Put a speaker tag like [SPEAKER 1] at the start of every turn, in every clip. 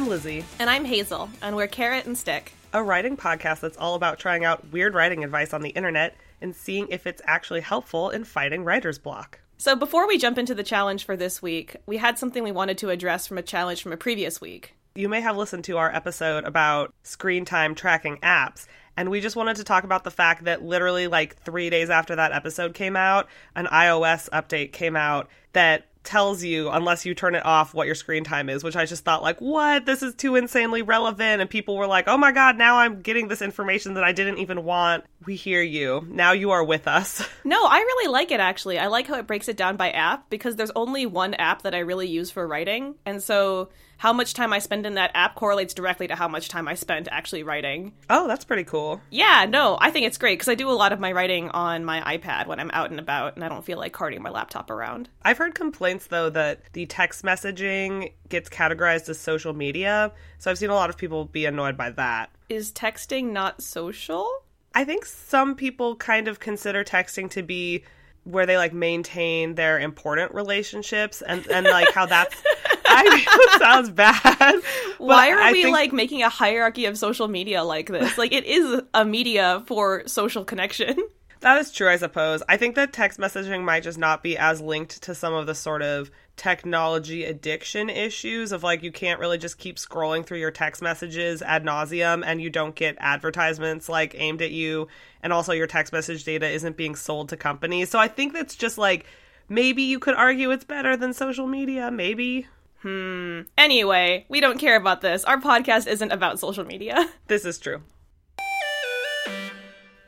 [SPEAKER 1] I'm Lizzie,
[SPEAKER 2] And I'm Hazel, and we're Carrot and Stick.
[SPEAKER 1] a writing podcast that's all about trying out weird writing advice on the internet and seeing if it's actually helpful in fighting writer's block.
[SPEAKER 2] So before we jump into the challenge for this week, we had something we wanted to address from a challenge from a previous week.
[SPEAKER 1] You may have listened to our episode about screen time tracking apps, and we just wanted to talk about the fact that literally like three days after that episode came out, an iOS update came out that tells you unless you turn it off what your screen time is which i just thought like what? This is too insanely relevant. And people were like oh my god now i'm getting this information that i didn't even want. We hear you. Now you are with us.
[SPEAKER 2] No, I really like it actually. I like how it breaks it down by app because there's only one app that I really use for writing. And so how much time I spend in that app correlates directly to how much time I spend actually writing.
[SPEAKER 1] oh that's pretty cool
[SPEAKER 2] Yeah, no, I think it's great because I do a lot of my writing on my iPad when I'm out and about and I don't feel like carting my laptop around.
[SPEAKER 1] i've heard complaints though that the text messaging gets categorized as social media so i've seen a lot of people be annoyed by that
[SPEAKER 2] Is texting not social?
[SPEAKER 1] I think some people kind of consider texting to be where they like maintain their important relationships and and like how that's I sounds bad.
[SPEAKER 2] Why are
[SPEAKER 1] I
[SPEAKER 2] we
[SPEAKER 1] think-
[SPEAKER 2] like making a hierarchy of social media like this? Like it is a media for social connection.
[SPEAKER 1] That is true, I suppose. I think that text messaging might just not be as linked to some of the sort of technology addiction issues of like you can't really just keep scrolling through your text messages ad nauseum and you don't get advertisements like aimed at you, and also your text message data isn't being sold to companies. So I think that's just like maybe you could argue it's better than social media, maybe. Hmm.
[SPEAKER 2] Anyway, we don't care about this. Our podcast isn't about social media.
[SPEAKER 1] This is true.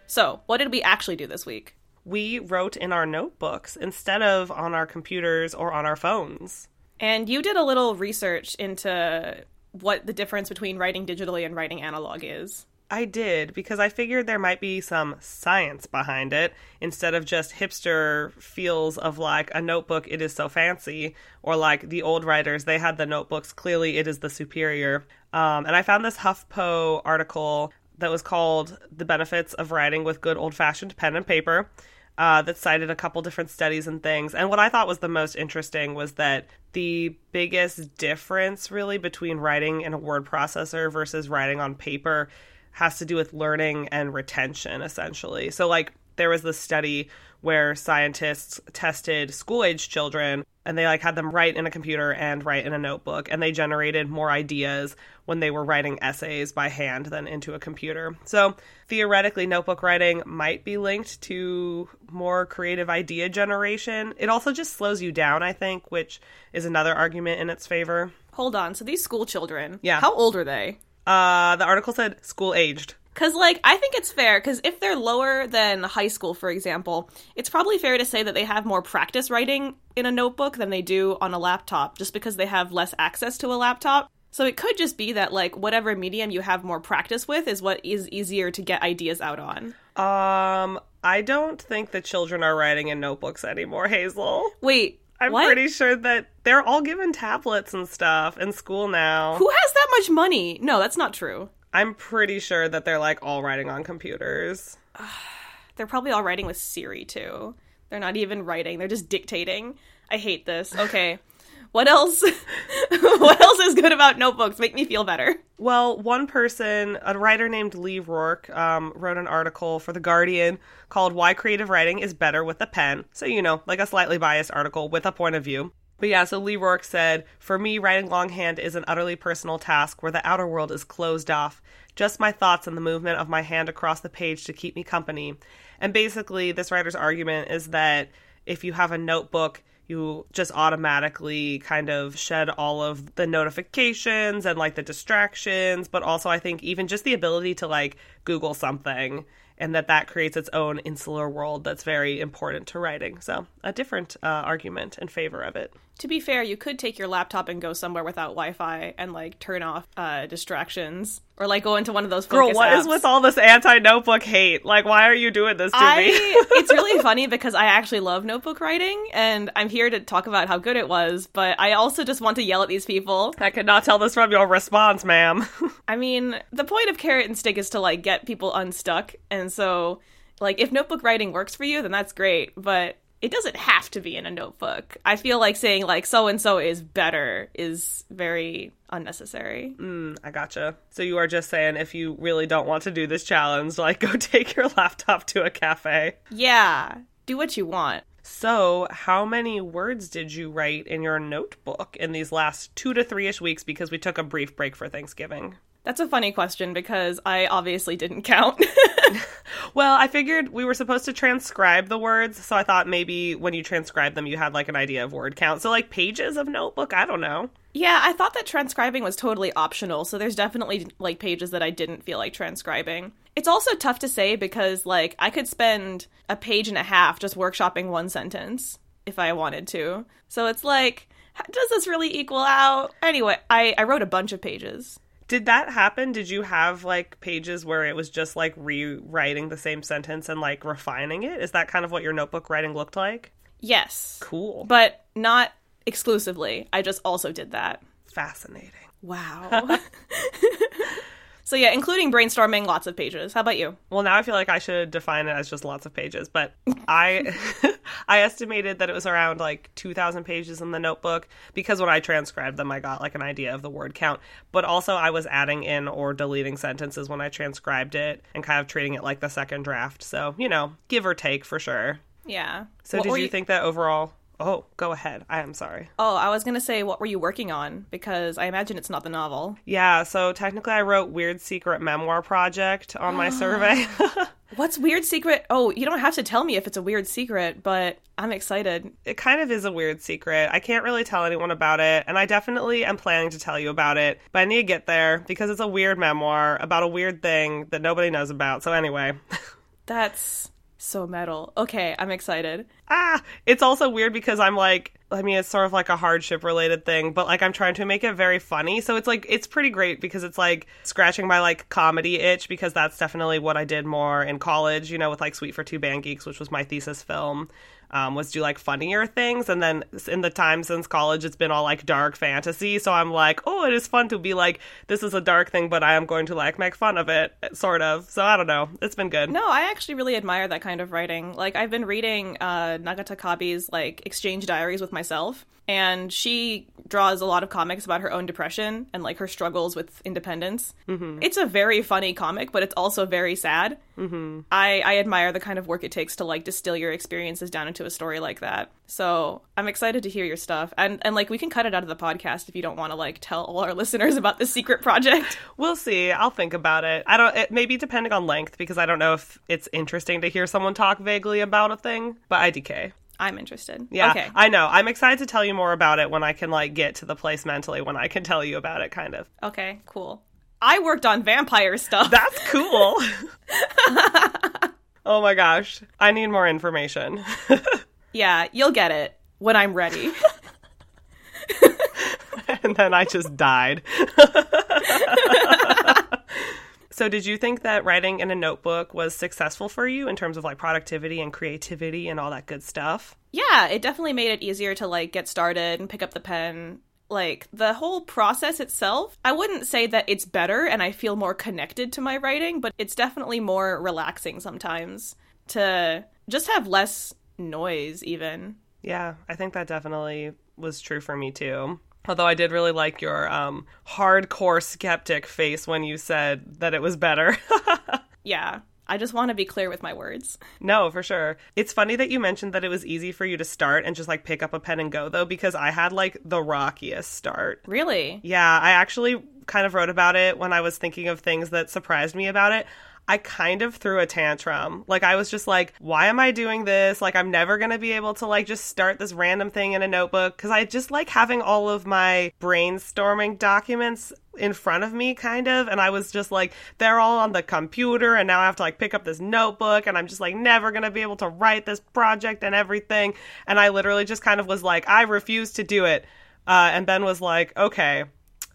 [SPEAKER 2] So, what did we actually do this week?
[SPEAKER 1] We wrote in our notebooks instead of on our computers or on our phones.
[SPEAKER 2] And you did a little research into what the difference between writing digitally and writing analog is.
[SPEAKER 1] I did because I figured there might be some science behind it instead of just hipster feels of like a notebook, it is so fancy, or like the old writers, they had the notebooks, clearly it is the superior. Um, and I found this HuffPo article that was called The Benefits of Writing with Good Old Fashioned Pen and Paper. Uh, that cited a couple different studies and things. And what I thought was the most interesting was that the biggest difference, really, between writing in a word processor versus writing on paper has to do with learning and retention, essentially. So, like, there was this study where scientists tested school age children and they like had them write in a computer and write in a notebook and they generated more ideas when they were writing essays by hand than into a computer. So theoretically notebook writing might be linked to more creative idea generation. It also just slows you down, I think, which is another argument in its favor.
[SPEAKER 2] Hold on, so these school children,
[SPEAKER 1] Yeah.
[SPEAKER 2] how old are they?
[SPEAKER 1] Uh the article said school aged.
[SPEAKER 2] Because, like, I think it's fair, because if they're lower than high school, for example, it's probably fair to say that they have more practice writing in a notebook than they do on a laptop, just because they have less access to a laptop. So it could just be that, like, whatever medium you have more practice with is what is easier to get ideas out on.
[SPEAKER 1] Um I don't think the children are writing in notebooks anymore, Hazel.
[SPEAKER 2] Wait,
[SPEAKER 1] I'm
[SPEAKER 2] what?
[SPEAKER 1] pretty sure that they're all given tablets and stuff in school now.
[SPEAKER 2] Who has that much money? No, that's not true.
[SPEAKER 1] I'm pretty sure that they're like all writing on computers.
[SPEAKER 2] They're probably all writing with Siri too. They're not even writing, they're just dictating. I hate this. Okay. What else? what else is good about notebooks? Make me feel better.
[SPEAKER 1] Well, one person, a writer named Lee Rourke, um, wrote an article for The Guardian called Why Creative Writing is Better with a Pen. So, you know, like a slightly biased article with a point of view. But yeah, so Lee Rourke said, For me, writing longhand is an utterly personal task where the outer world is closed off. Just my thoughts and the movement of my hand across the page to keep me company. And basically, this writer's argument is that if you have a notebook, you just automatically kind of shed all of the notifications and like the distractions, but also I think even just the ability to like Google something and that that creates its own insular world that's very important to writing. So, a different uh, argument in favor of it.
[SPEAKER 2] To be fair, you could take your laptop and go somewhere without Wi-Fi and like turn off uh, distractions, or like go into one of those.
[SPEAKER 1] Girl,
[SPEAKER 2] focus
[SPEAKER 1] what is
[SPEAKER 2] apps.
[SPEAKER 1] with all this anti notebook hate? Like, why are you doing this to
[SPEAKER 2] I,
[SPEAKER 1] me?
[SPEAKER 2] it's really funny because I actually love notebook writing, and I'm here to talk about how good it was. But I also just want to yell at these people.
[SPEAKER 1] I could not tell this from your response, ma'am.
[SPEAKER 2] I mean, the point of carrot and stick is to like get people unstuck, and so like if notebook writing works for you, then that's great. But it doesn't have to be in a notebook. I feel like saying like so and so is better is very unnecessary.
[SPEAKER 1] Mm, I gotcha. So you are just saying if you really don't want to do this challenge, like go take your laptop to a cafe.
[SPEAKER 2] Yeah, do what you want.
[SPEAKER 1] So, how many words did you write in your notebook in these last two to three ish weeks because we took a brief break for Thanksgiving?
[SPEAKER 2] That's a funny question because I obviously didn't count.
[SPEAKER 1] well, I figured we were supposed to transcribe the words, so I thought maybe when you transcribe them, you had like an idea of word count. So, like pages of notebook, I don't know.
[SPEAKER 2] Yeah, I thought that transcribing was totally optional, so there's definitely like pages that I didn't feel like transcribing. It's also tough to say because like I could spend a page and a half just workshopping one sentence if I wanted to. So it's like does this really equal out? Anyway, I I wrote a bunch of pages.
[SPEAKER 1] Did that happen? Did you have like pages where it was just like rewriting the same sentence and like refining it? Is that kind of what your notebook writing looked like?
[SPEAKER 2] Yes.
[SPEAKER 1] Cool.
[SPEAKER 2] But not exclusively. I just also did that.
[SPEAKER 1] Fascinating.
[SPEAKER 2] Wow. so yeah, including brainstorming, lots of pages. How about you?
[SPEAKER 1] Well, now I feel like I should define it as just lots of pages, but I I estimated that it was around like 2000 pages in the notebook because when I transcribed them I got like an idea of the word count, but also I was adding in or deleting sentences when I transcribed it and kind of treating it like the second draft. So, you know, give or take for sure.
[SPEAKER 2] Yeah.
[SPEAKER 1] So
[SPEAKER 2] What
[SPEAKER 1] did
[SPEAKER 2] were
[SPEAKER 1] you think that overall Oh, go ahead. I am sorry.
[SPEAKER 2] Oh, I was gonna say, what were you working on? Because I imagine it's not the novel.
[SPEAKER 1] Yeah, so technically I wrote Weird Secret Memoir Project on my survey.
[SPEAKER 2] What's weird secret? Oh, you don't have to tell me if it's a weird secret, but I'm excited.
[SPEAKER 1] it kind of is a weird secret. I can't really tell anyone about it, and I definitely am planning to tell you about it, but I need to get there because it's a weird memoir about a weird thing that nobody knows about. So, anyway.
[SPEAKER 2] That's so metal. Okay, I'm excited.
[SPEAKER 1] ah, it's also weird because I'm like, I mean, it's sort of like a hardship related thing, but like I'm trying to make it very funny. So it's like, it's pretty great because it's like scratching my like comedy itch because that's definitely what I did more in college, you know, with like Sweet for Two Band Geeks, which was my thesis film. Um, was do like funnier things, and then in the time since college, it's been all like dark fantasy. So I'm like, oh, it is fun to be like, this is a dark thing, but I am going to like make fun of it, sort of. So I don't know, it's been good.
[SPEAKER 2] No, I actually really admire that kind of writing. Like I've been reading uh, Nagata Kabi's like exchange diaries with myself, and she draws a lot of comics about her own depression and like her struggles with independence. Mm-hmm. It's a very funny comic, but it's also very sad. Mm-hmm. I I admire the kind of work it takes to like distill your experiences down into a story like that. So I'm excited to hear your stuff, and and like we can cut it out of the podcast if you don't want to like tell all our listeners about the secret project.
[SPEAKER 1] We'll see. I'll think about it. I don't. It maybe depending on length because I don't know if it's interesting to hear someone talk vaguely about a thing. But IDK.
[SPEAKER 2] I'm interested.
[SPEAKER 1] Yeah,
[SPEAKER 2] Okay.
[SPEAKER 1] I know. I'm excited to tell you more about it when I can like get to the place mentally when I can tell you about it. Kind of.
[SPEAKER 2] Okay. Cool. I worked on vampire stuff.
[SPEAKER 1] That's cool. oh my gosh, I need more information.
[SPEAKER 2] yeah, you'll get it when I'm ready.
[SPEAKER 1] and then I just died. So, did you think that writing in a notebook was successful for you in terms of like productivity and creativity and all that good stuff?
[SPEAKER 2] yeah, it definitely made it easier to like get started and pick up the pen. Like the whole process itself, I wouldn't say that it's better and I feel more connected to my writing, but it's definitely more relaxing sometimes to just have less noise even.
[SPEAKER 1] Yeah, I think that definitely was true for me too. Although I did really like your um, hardcore skeptic face when you said that it was better.
[SPEAKER 2] Yeah. I just want to be clear with my words.
[SPEAKER 1] No, for sure. It's funny that you mentioned that it was easy for you to start and just like pick up a pen and go though, because I had like the rockiest start.
[SPEAKER 2] Really?
[SPEAKER 1] Yeah, I actually kind of wrote about it when I was thinking of things that surprised me about it. I kind of threw a tantrum. Like I was just like, why am I doing this? Like I'm never going to be able to like just start this random thing in a notebook cuz I just like having all of my brainstorming documents in front of me kind of and I was just like they're all on the computer and now I have to like pick up this notebook and I'm just like never going to be able to write this project and everything and I literally just kind of was like I refuse to do it. Uh, and Ben was like, "Okay,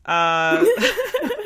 [SPEAKER 1] uh,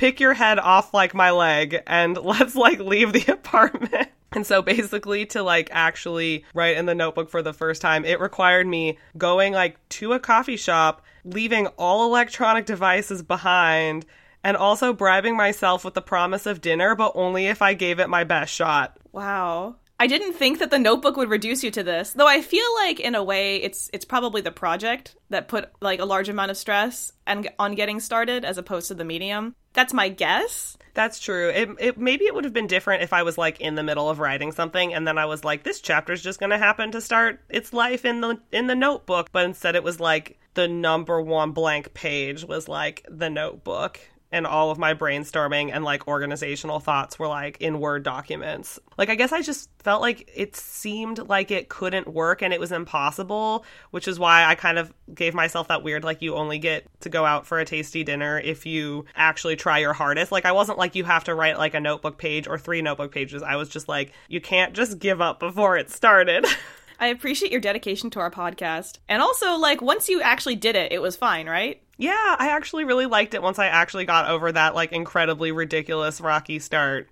[SPEAKER 1] pick your head off like my leg and let's like leave the apartment. And so basically to like actually write in the notebook for the first time, it required me going like to a coffee shop, leaving all electronic devices behind, and also bribing myself with the promise of dinner, but only if I gave it my best shot.
[SPEAKER 2] Wow. I didn't think that the notebook would reduce you to this. Though I feel like in a way it's it's probably the project that put like a large amount of stress and on getting started as opposed to the medium. That's my guess.
[SPEAKER 1] That's true. It, it maybe it would have been different if I was like in the middle of writing something and then I was like this chapter's just going to happen to start its life in the in the notebook, but instead it was like the number one blank page was like the notebook and all of my brainstorming and like organizational thoughts were like in Word documents. Like, I guess I just felt like it seemed like it couldn't work and it was impossible, which is why I kind of gave myself that weird, like, you only get to go out for a tasty dinner if you actually try your hardest. Like, I wasn't like you have to write like a notebook page or three notebook pages. I was just like, you can't just give up before it started.
[SPEAKER 2] I appreciate your dedication to our podcast. And also, like, once you actually did it, it was fine, right?
[SPEAKER 1] Yeah, I actually really liked it once I actually got over that, like, incredibly ridiculous rocky start.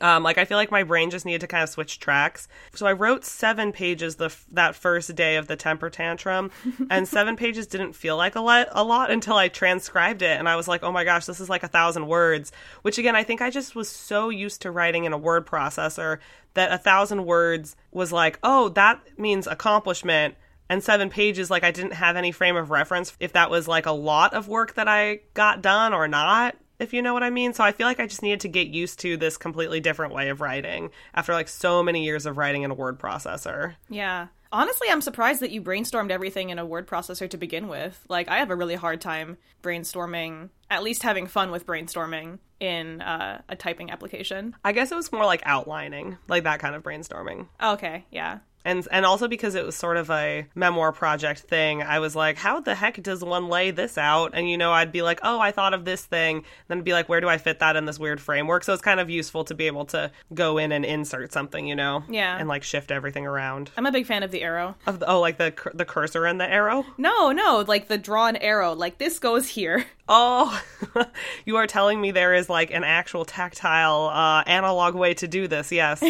[SPEAKER 1] Um, like I feel like my brain just needed to kind of switch tracks. So I wrote seven pages the that first day of the temper tantrum, and seven pages didn't feel like a lot a lot until I transcribed it, and I was like, oh my gosh, this is like a thousand words. Which again, I think I just was so used to writing in a word processor that a thousand words was like, oh, that means accomplishment. And seven pages, like I didn't have any frame of reference if that was like a lot of work that I got done or not if you know what I mean. So I feel like I just needed to get used to this completely different way of writing after like so many years of writing in a word processor.
[SPEAKER 2] Yeah. Honestly, I'm surprised that you brainstormed everything in a word processor to begin with. Like, I have a really hard time brainstorming, at least having fun with brainstorming in uh, a typing application.
[SPEAKER 1] I guess it was more like outlining, like that kind of brainstorming.
[SPEAKER 2] Okay, yeah
[SPEAKER 1] and and also because it was sort of a memoir project thing i was like how the heck does one lay this out? And you know i'd be like oh i thought of this thing. Then be like where do i fit that in this weird framework? So it's kind of useful to be able to go in and insert something you know?
[SPEAKER 2] Yeah.
[SPEAKER 1] And like shift everything around.
[SPEAKER 2] I'm a big fan of the arrow.
[SPEAKER 1] Of the, oh like the the cursor and the arrow?
[SPEAKER 2] No no like the drawn arrow. Like this goes here.
[SPEAKER 1] Oh you are telling me there is like an actual tactile uh analog way to do this. Yes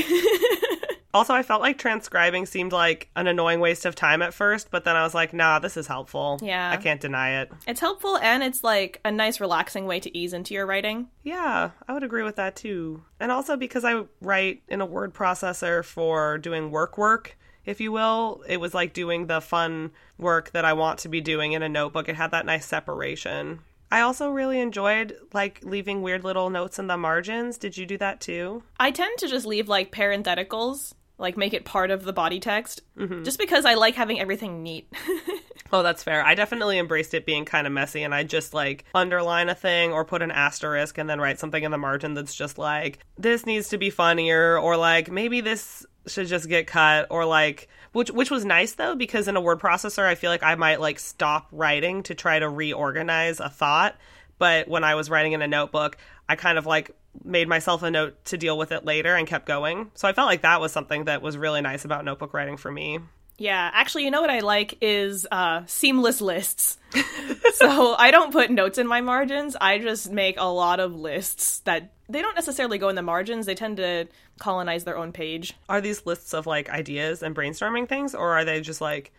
[SPEAKER 1] Also, I felt like transcribing seemed like an annoying waste of time at first, but then I was like, nah, this is helpful.
[SPEAKER 2] Yeah.
[SPEAKER 1] I can't deny it.
[SPEAKER 2] It's helpful and it's like a nice, relaxing way to ease into your writing.
[SPEAKER 1] Yeah, I would agree with that too. And also because I write in a word processor for doing work work, if you will, it was like doing the fun work that I want to be doing in a notebook. It had that nice separation. I also really enjoyed like leaving weird little notes in the margins. Did you do that too?
[SPEAKER 2] I tend to just leave like parentheticals like make it part of the body text mm-hmm. just because I like having everything neat.
[SPEAKER 1] oh, that's fair. I definitely embraced it being kind of messy and I just like underline a thing or put an asterisk and then write something in the margin that's just like this needs to be funnier or like maybe this should just get cut or like which which was nice though because in a word processor I feel like I might like stop writing to try to reorganize a thought but when I was writing in a notebook I kind of like made myself a note to deal with it later and kept going. So I felt like that was something that was really nice about notebook writing for me.
[SPEAKER 2] Yeah, actually, you know what I like is uh, seamless lists. so I don't put notes in my margins. I just make a lot of lists that they don't necessarily go in the margins. They tend to colonize their own page.
[SPEAKER 1] Are these lists of like ideas and brainstorming things, or are they just like,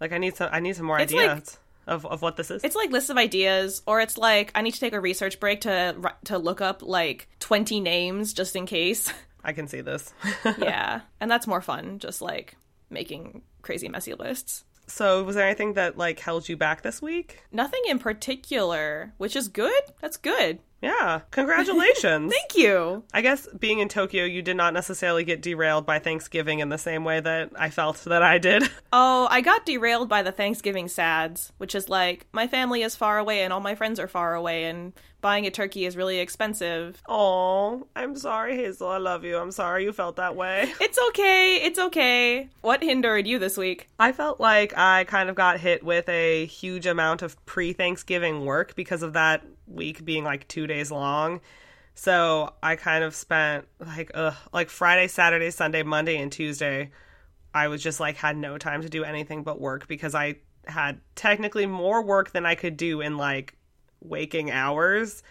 [SPEAKER 1] like I need some, I need some more it's ideas? Like, of, of what this is?
[SPEAKER 2] It's like lists of ideas, or it's like I need to take a research break to to look up like twenty names just in case.
[SPEAKER 1] I can see this.
[SPEAKER 2] yeah, and that's more fun. Just like making crazy messy lists.
[SPEAKER 1] So, was there anything that like held you back this week?
[SPEAKER 2] Nothing in particular, which is good. That's good.
[SPEAKER 1] Yeah, congratulations.
[SPEAKER 2] Thank you.
[SPEAKER 1] I guess being in Tokyo, you did not necessarily get derailed by Thanksgiving in the same way that I felt that I did.
[SPEAKER 2] Oh, I got derailed by the Thanksgiving sads, which is like my family is far away and all my friends are far away and buying a turkey is really expensive.
[SPEAKER 1] Oh, I'm sorry, Hazel. I love you. I'm sorry you felt that way.
[SPEAKER 2] It's okay. It's okay. What hindered you this week?
[SPEAKER 1] I felt like I kind of got hit with a huge amount of pre Thanksgiving work because of that week being like two days long. So I kind of spent like ugh, like Friday, Saturday, Sunday, Monday, and Tuesday. I was just like had no time to do anything but work because I had technically more work than I could do in like waking hours.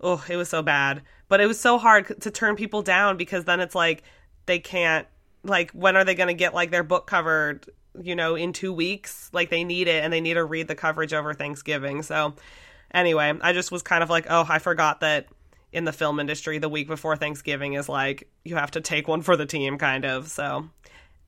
[SPEAKER 1] Oh, it was so bad. But it was so hard to turn people down because then it's like they can't like when are they going to get like their book covered, you know, in 2 weeks? Like they need it and they need to read the coverage over Thanksgiving. So anyway, I just was kind of like, oh, I forgot that in the film industry the week before Thanksgiving is like you have to take one for the team kind of. So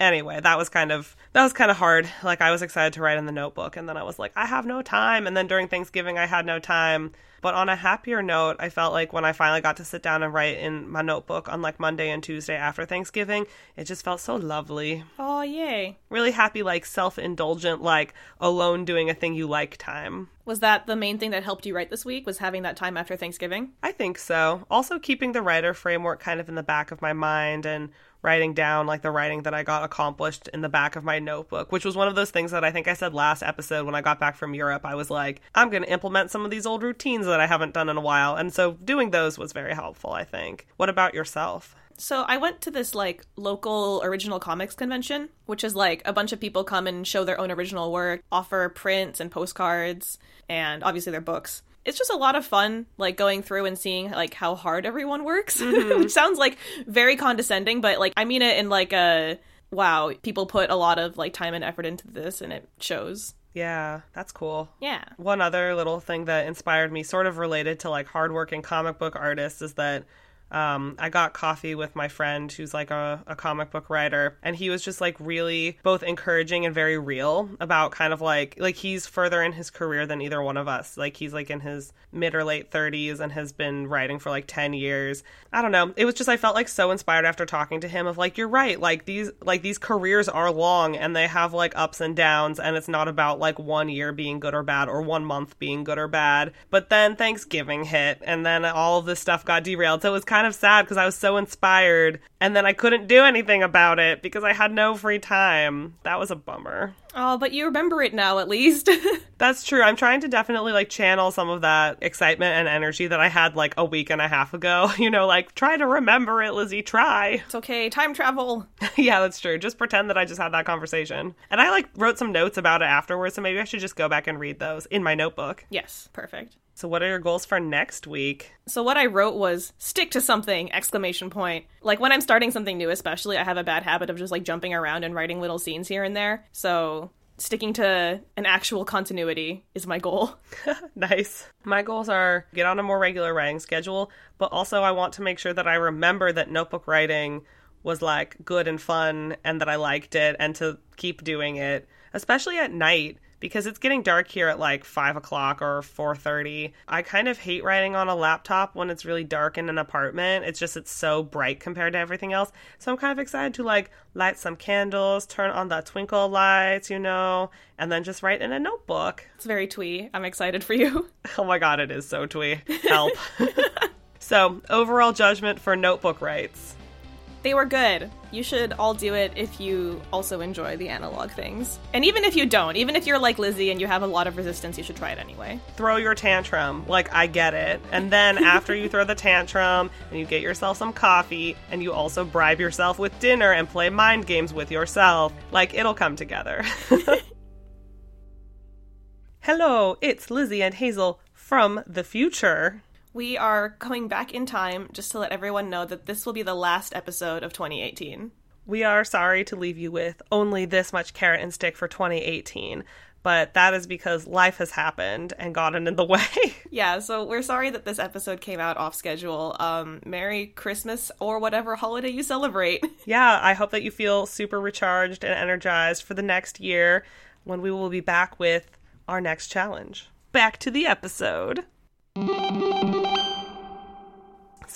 [SPEAKER 1] anyway, that was kind of that was kind of hard. Like I was excited to write in the notebook and then I was like I have no time and then during Thanksgiving I had no time. But on a happier note, I felt like when I finally got to sit down and write in my notebook on like Monday and Tuesday after Thanksgiving, it just felt so lovely.
[SPEAKER 2] Oh, yay.
[SPEAKER 1] Really happy like self-indulgent like alone doing a thing you like time.
[SPEAKER 2] Was that the main thing that helped you write this week? Was having that time after Thanksgiving?
[SPEAKER 1] I think so. Also keeping the writer framework kind of in the back of my mind and writing down like the writing that I got accomplished in the back of my notebook, which was one of those things that I think I said last episode when I got back from Europe. I was like, I'm going to implement some of these old routines that I haven't done in a while. And so doing those was very helpful, I think. What about yourself?
[SPEAKER 2] So I went to this like local original comics convention, which is like a bunch of people come and show their own original work, offer prints and postcards, and obviously their books it's just a lot of fun like going through and seeing like how hard everyone works mm-hmm. which sounds like very condescending but like i mean it in like a wow people put a lot of like time and effort into this and it shows
[SPEAKER 1] yeah, that's cool.
[SPEAKER 2] Yeah.
[SPEAKER 1] One other little thing that inspired me, sort of related to like hardworking comic book artists, is that um, I got coffee with my friend who's like a, a comic book writer, and he was just like really both encouraging and very real about kind of like like he's further in his career than either one of us. Like he's like in his mid or late 30s and has been writing for like 10 years. I don't know. It was just I felt like so inspired after talking to him of like you're right. Like these like these careers are long and they have like ups and downs and it's not about like one year being good or bad or one month being good or bad. But then Thanksgiving hit and then all of this stuff got derailed. So it was kind kind of sad because I was so inspired and then I couldn't do anything about it because I had no free time. That was a bummer.
[SPEAKER 2] Oh, but you remember it now at least.
[SPEAKER 1] That's true. I'm trying to definitely like channel some of that excitement and energy that I had like a week and a half ago. You know, like try to remember it, Lizzie, try.
[SPEAKER 2] It's okay. Time travel.
[SPEAKER 1] yeah, that's true. Just pretend that I just had that conversation. And I like wrote some notes about it afterwards, so maybe I should just go back and read those in my notebook.
[SPEAKER 2] Yes, perfect.
[SPEAKER 1] So what are your goals for next week?
[SPEAKER 2] So what I wrote was stick to something exclamation point. Like when I'm starting something new especially, I have a bad habit of just like jumping around and writing little scenes here and there. So sticking to an actual continuity is my goal.
[SPEAKER 1] nice. My goals are get on a more regular writing schedule, but also I want to make sure that I remember that notebook writing was like good and fun and that I liked it and to keep doing it, especially at night because it's getting dark here at like five o'clock or four thirty. I kind of hate writing on a laptop when it's really dark in an apartment. It's just it's so bright compared to everything else. So I'm kind of excited to like light some candles, turn on the twinkle lights, you know, and then just write in a notebook.
[SPEAKER 2] It's very twee. I'm excited for you.
[SPEAKER 1] Oh my god, it is so twee. Help. so overall judgment for notebook writes.
[SPEAKER 2] They were good. You should all do it if you also enjoy the analog things. And even if you don't, even if you're like Lizzie and you have a lot of resistance, you should try it anyway.
[SPEAKER 1] Throw your tantrum. Like, I get it. And then after you throw the tantrum and you get yourself some coffee and you also bribe yourself with dinner and play mind games with yourself, like, it'll come together. Hello, it's Lizzie and Hazel from the future
[SPEAKER 2] we are coming back in time just to let everyone know that this will be the last episode of 2018.
[SPEAKER 1] We are sorry to leave you with only this much carrot and stick for 2018, but that is because life has happened and gotten in the way.
[SPEAKER 2] yeah, so we're sorry that this episode came out off schedule. Um, Merry Christmas or whatever holiday you celebrate.
[SPEAKER 1] yeah, I hope that you feel super recharged and energized for the next year when we will be back with our next challenge. Back to the episode.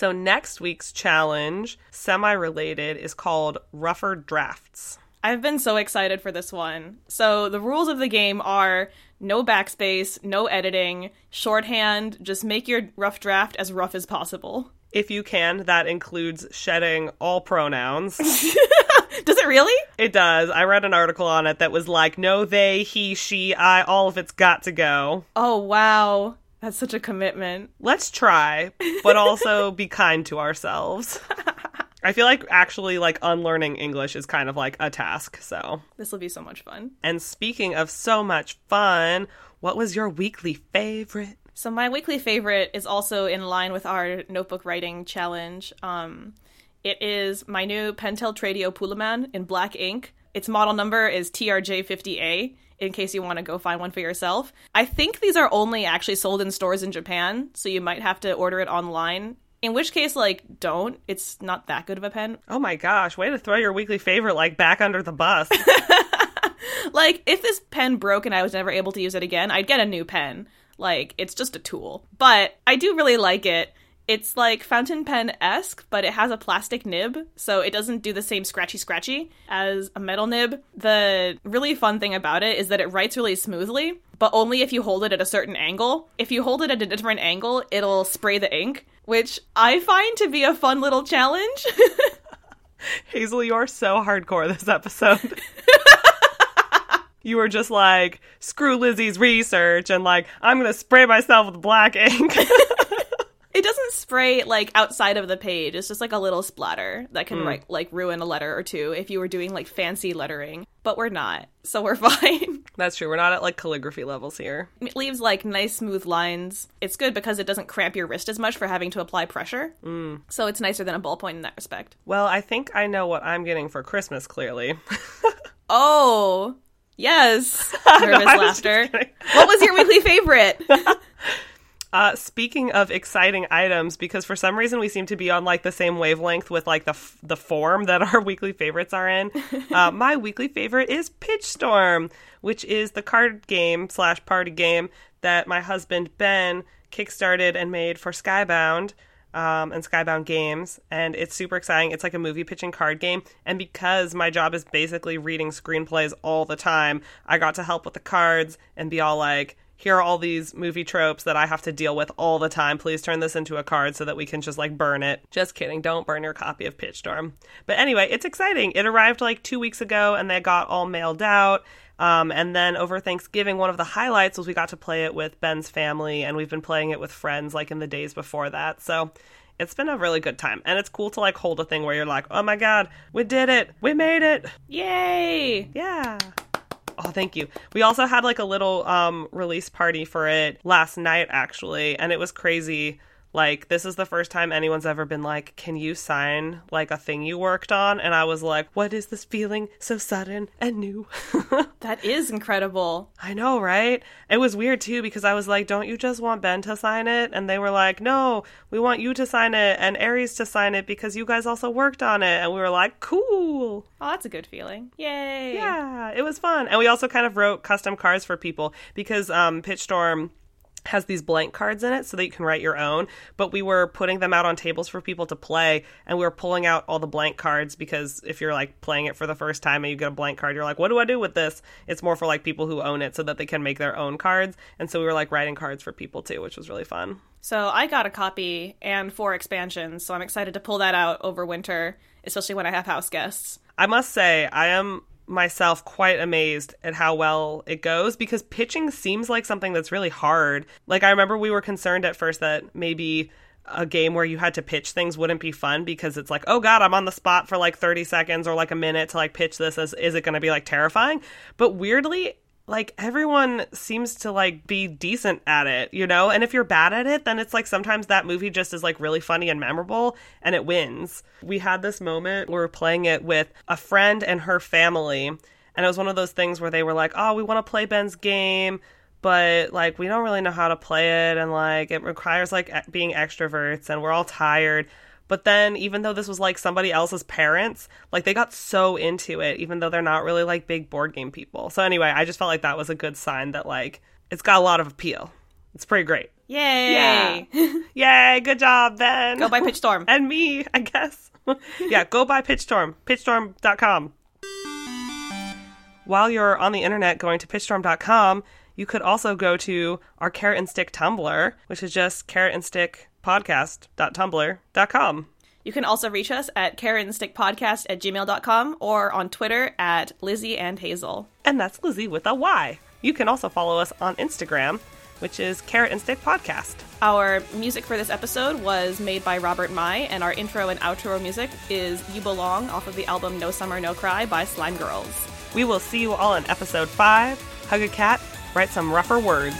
[SPEAKER 1] So, next week's challenge, semi related, is called Rougher Drafts.
[SPEAKER 2] I've been so excited for this one. So, the rules of the game are no backspace, no editing, shorthand, just make your rough draft as rough as possible.
[SPEAKER 1] If you can, that includes shedding all pronouns.
[SPEAKER 2] does it really?
[SPEAKER 1] It does. I read an article on it that was like, no, they, he, she, I, all of it's got to go.
[SPEAKER 2] Oh, wow. That's such a commitment.
[SPEAKER 1] Let's try, but also be kind to ourselves. I feel like actually like unlearning English is kind of like a task, so.
[SPEAKER 2] This will be so much fun.
[SPEAKER 1] And speaking of so much fun, what was your weekly favorite?
[SPEAKER 2] So my weekly favorite is also in line with our notebook writing challenge. Um it is my new Pentel Tradio Pulaman in black ink. Its model number is TRJ50A in case you want to go find one for yourself. I think these are only actually sold in stores in Japan, so you might have to order it online In which case, like, don't. It's not that good of a pen.
[SPEAKER 1] Oh my gosh, way to throw your weekly favorite like back under the bus.
[SPEAKER 2] Like, if this pen broke and I was never able to use it again, I'd get a new pen. Like, it's just a tool. But I do really like it. It's like fountain pen esque, but it has a plastic nib, so it doesn't do the same scratchy scratchy as a metal nib. The really fun thing about it is that it writes really smoothly, but only if you hold it at a certain angle. If you hold it at a different angle, it'll spray the ink, which I find to be a fun little challenge.
[SPEAKER 1] Hazel, you are so hardcore this episode. you were just like, screw Lizzie's research and like, I'm gonna spray myself with black ink.
[SPEAKER 2] It doesn't spray like outside of the page. It's just like a little splatter that can like like ruin a letter or two if you were doing like fancy lettering. But we're not, so we're fine.
[SPEAKER 1] That's true. We're not at like calligraphy levels here.
[SPEAKER 2] it leaves like nice smooth lines. It's good because it doesn't cramp your wrist as much for having to apply pressure. Mm. So it's nicer than a ballpoint in that respect.
[SPEAKER 1] Well, I think I know what I'm getting for Christmas, clearly.
[SPEAKER 2] Oh, yes. Nervous
[SPEAKER 1] just
[SPEAKER 2] laughter. What was your weekly favorite?
[SPEAKER 1] Uh, speaking of exciting items, because for some reason we seem to be on like the same wavelength with like the f- the form that our weekly favorites are in. Uh, my weekly favorite is Pitchstorm, which is the card game slash party game that my husband Ben kickstarted and made for Skybound. Um, and Skybound Games, and it's super exciting. It's like a movie pitching card game, and because my job is basically reading screenplays all the time, I got to help with the cards and be all like, here are all these movie tropes that I have to deal with all the time. Please turn this into a card so that we can just like burn it. Just kidding. Don't burn your copy of Pitchstorm. But anyway, it's exciting. It arrived like two weeks ago and they got all mailed out. Um, and then over Thanksgiving, one of the highlights was we got to play it with Ben's family, and we've been playing it with friends like in the days before that. So it's been a really good time. And it's cool to like hold a thing where you're like, oh my god, we did it. We made it.
[SPEAKER 2] Yay!
[SPEAKER 1] Yeah. Oh, thank you. We also had like a little um release party for it last night actually, and it was crazy. Like this is the first time anyone's ever been like, "Can you sign like a thing you worked on?" And I was like, "What is this feeling so sudden and new?"
[SPEAKER 2] That is incredible.
[SPEAKER 1] I know, right? It was weird too because I was like, "Don't you just want Ben to sign it?" And they were like, "No, we want you to sign it and Aries to sign it because you guys also worked on it." And we were like, "Cool."
[SPEAKER 2] Oh, that's a good feeling. Yay!
[SPEAKER 1] Yeah, it was fun. And we also kind of wrote custom cards for people because um, Pitchstorm has these blank cards in it so that you can write your own. But we were putting them out on tables for people to play, and we were pulling out all the blank cards because if you're like playing it for the first time and you get a blank card, you're like, what do I do with this? It's more for like people who own it so that they can make their own cards. And so we were like writing cards for people too, which was really fun.
[SPEAKER 2] So I got a copy and four expansions, so I'm excited to pull that out over winter, especially when I have house guests.
[SPEAKER 1] I must say, I am myself quite amazed at how well it goes because pitching seems like something that's really hard. Like, I remember we were concerned at first that maybe a game where you had to pitch things wouldn't be fun because it's like, oh god, I'm on the spot for like 30 seconds or like a minute to like pitch this. Is, is it going to be like terrifying? But weirdly, like everyone seems to like be decent at it, you know? And if you're bad at it, then it's like sometimes that movie just is like really funny and memorable and it wins. We had this moment where we we're playing it with a friend and her family, and it was one of those things where they were like, "Oh, we want to play Ben's game." But like we don't really know how to play it and like it requires like being extroverts and we're all tired. But then, even though this was like somebody else's parents, like they got so into it, even though they're not really like big board game people. So, anyway, I just felt like that was a good sign that like it's got a lot of appeal. It's pretty great.
[SPEAKER 2] Yay!
[SPEAKER 1] Yay, good job, Ben.
[SPEAKER 2] Go buy Pitchstorm.
[SPEAKER 1] And me, I guess. yeah, go buy Pitchstorm. Pitchstorm.com. While you're on the internet going to pitchstorm.com, you could also go to our carrot and stick Tumblr, which is just carrot and stick podcast.tumblr.com.
[SPEAKER 2] You can also reach us at carrotandstickpodcast at gmail.com or on Twitter at Lizzie and Hazel.
[SPEAKER 1] And that's Lizzie with a Y. You can also follow us on Instagram, which is Carrot and Stick Podcast.
[SPEAKER 2] Our music for this episode was made by Robert Mai, and our intro and outro music is You Belong off of the album No Summer No Cry by Slime Girls.
[SPEAKER 1] We will see you all in episode 5. Hug a cat, write some rougher words.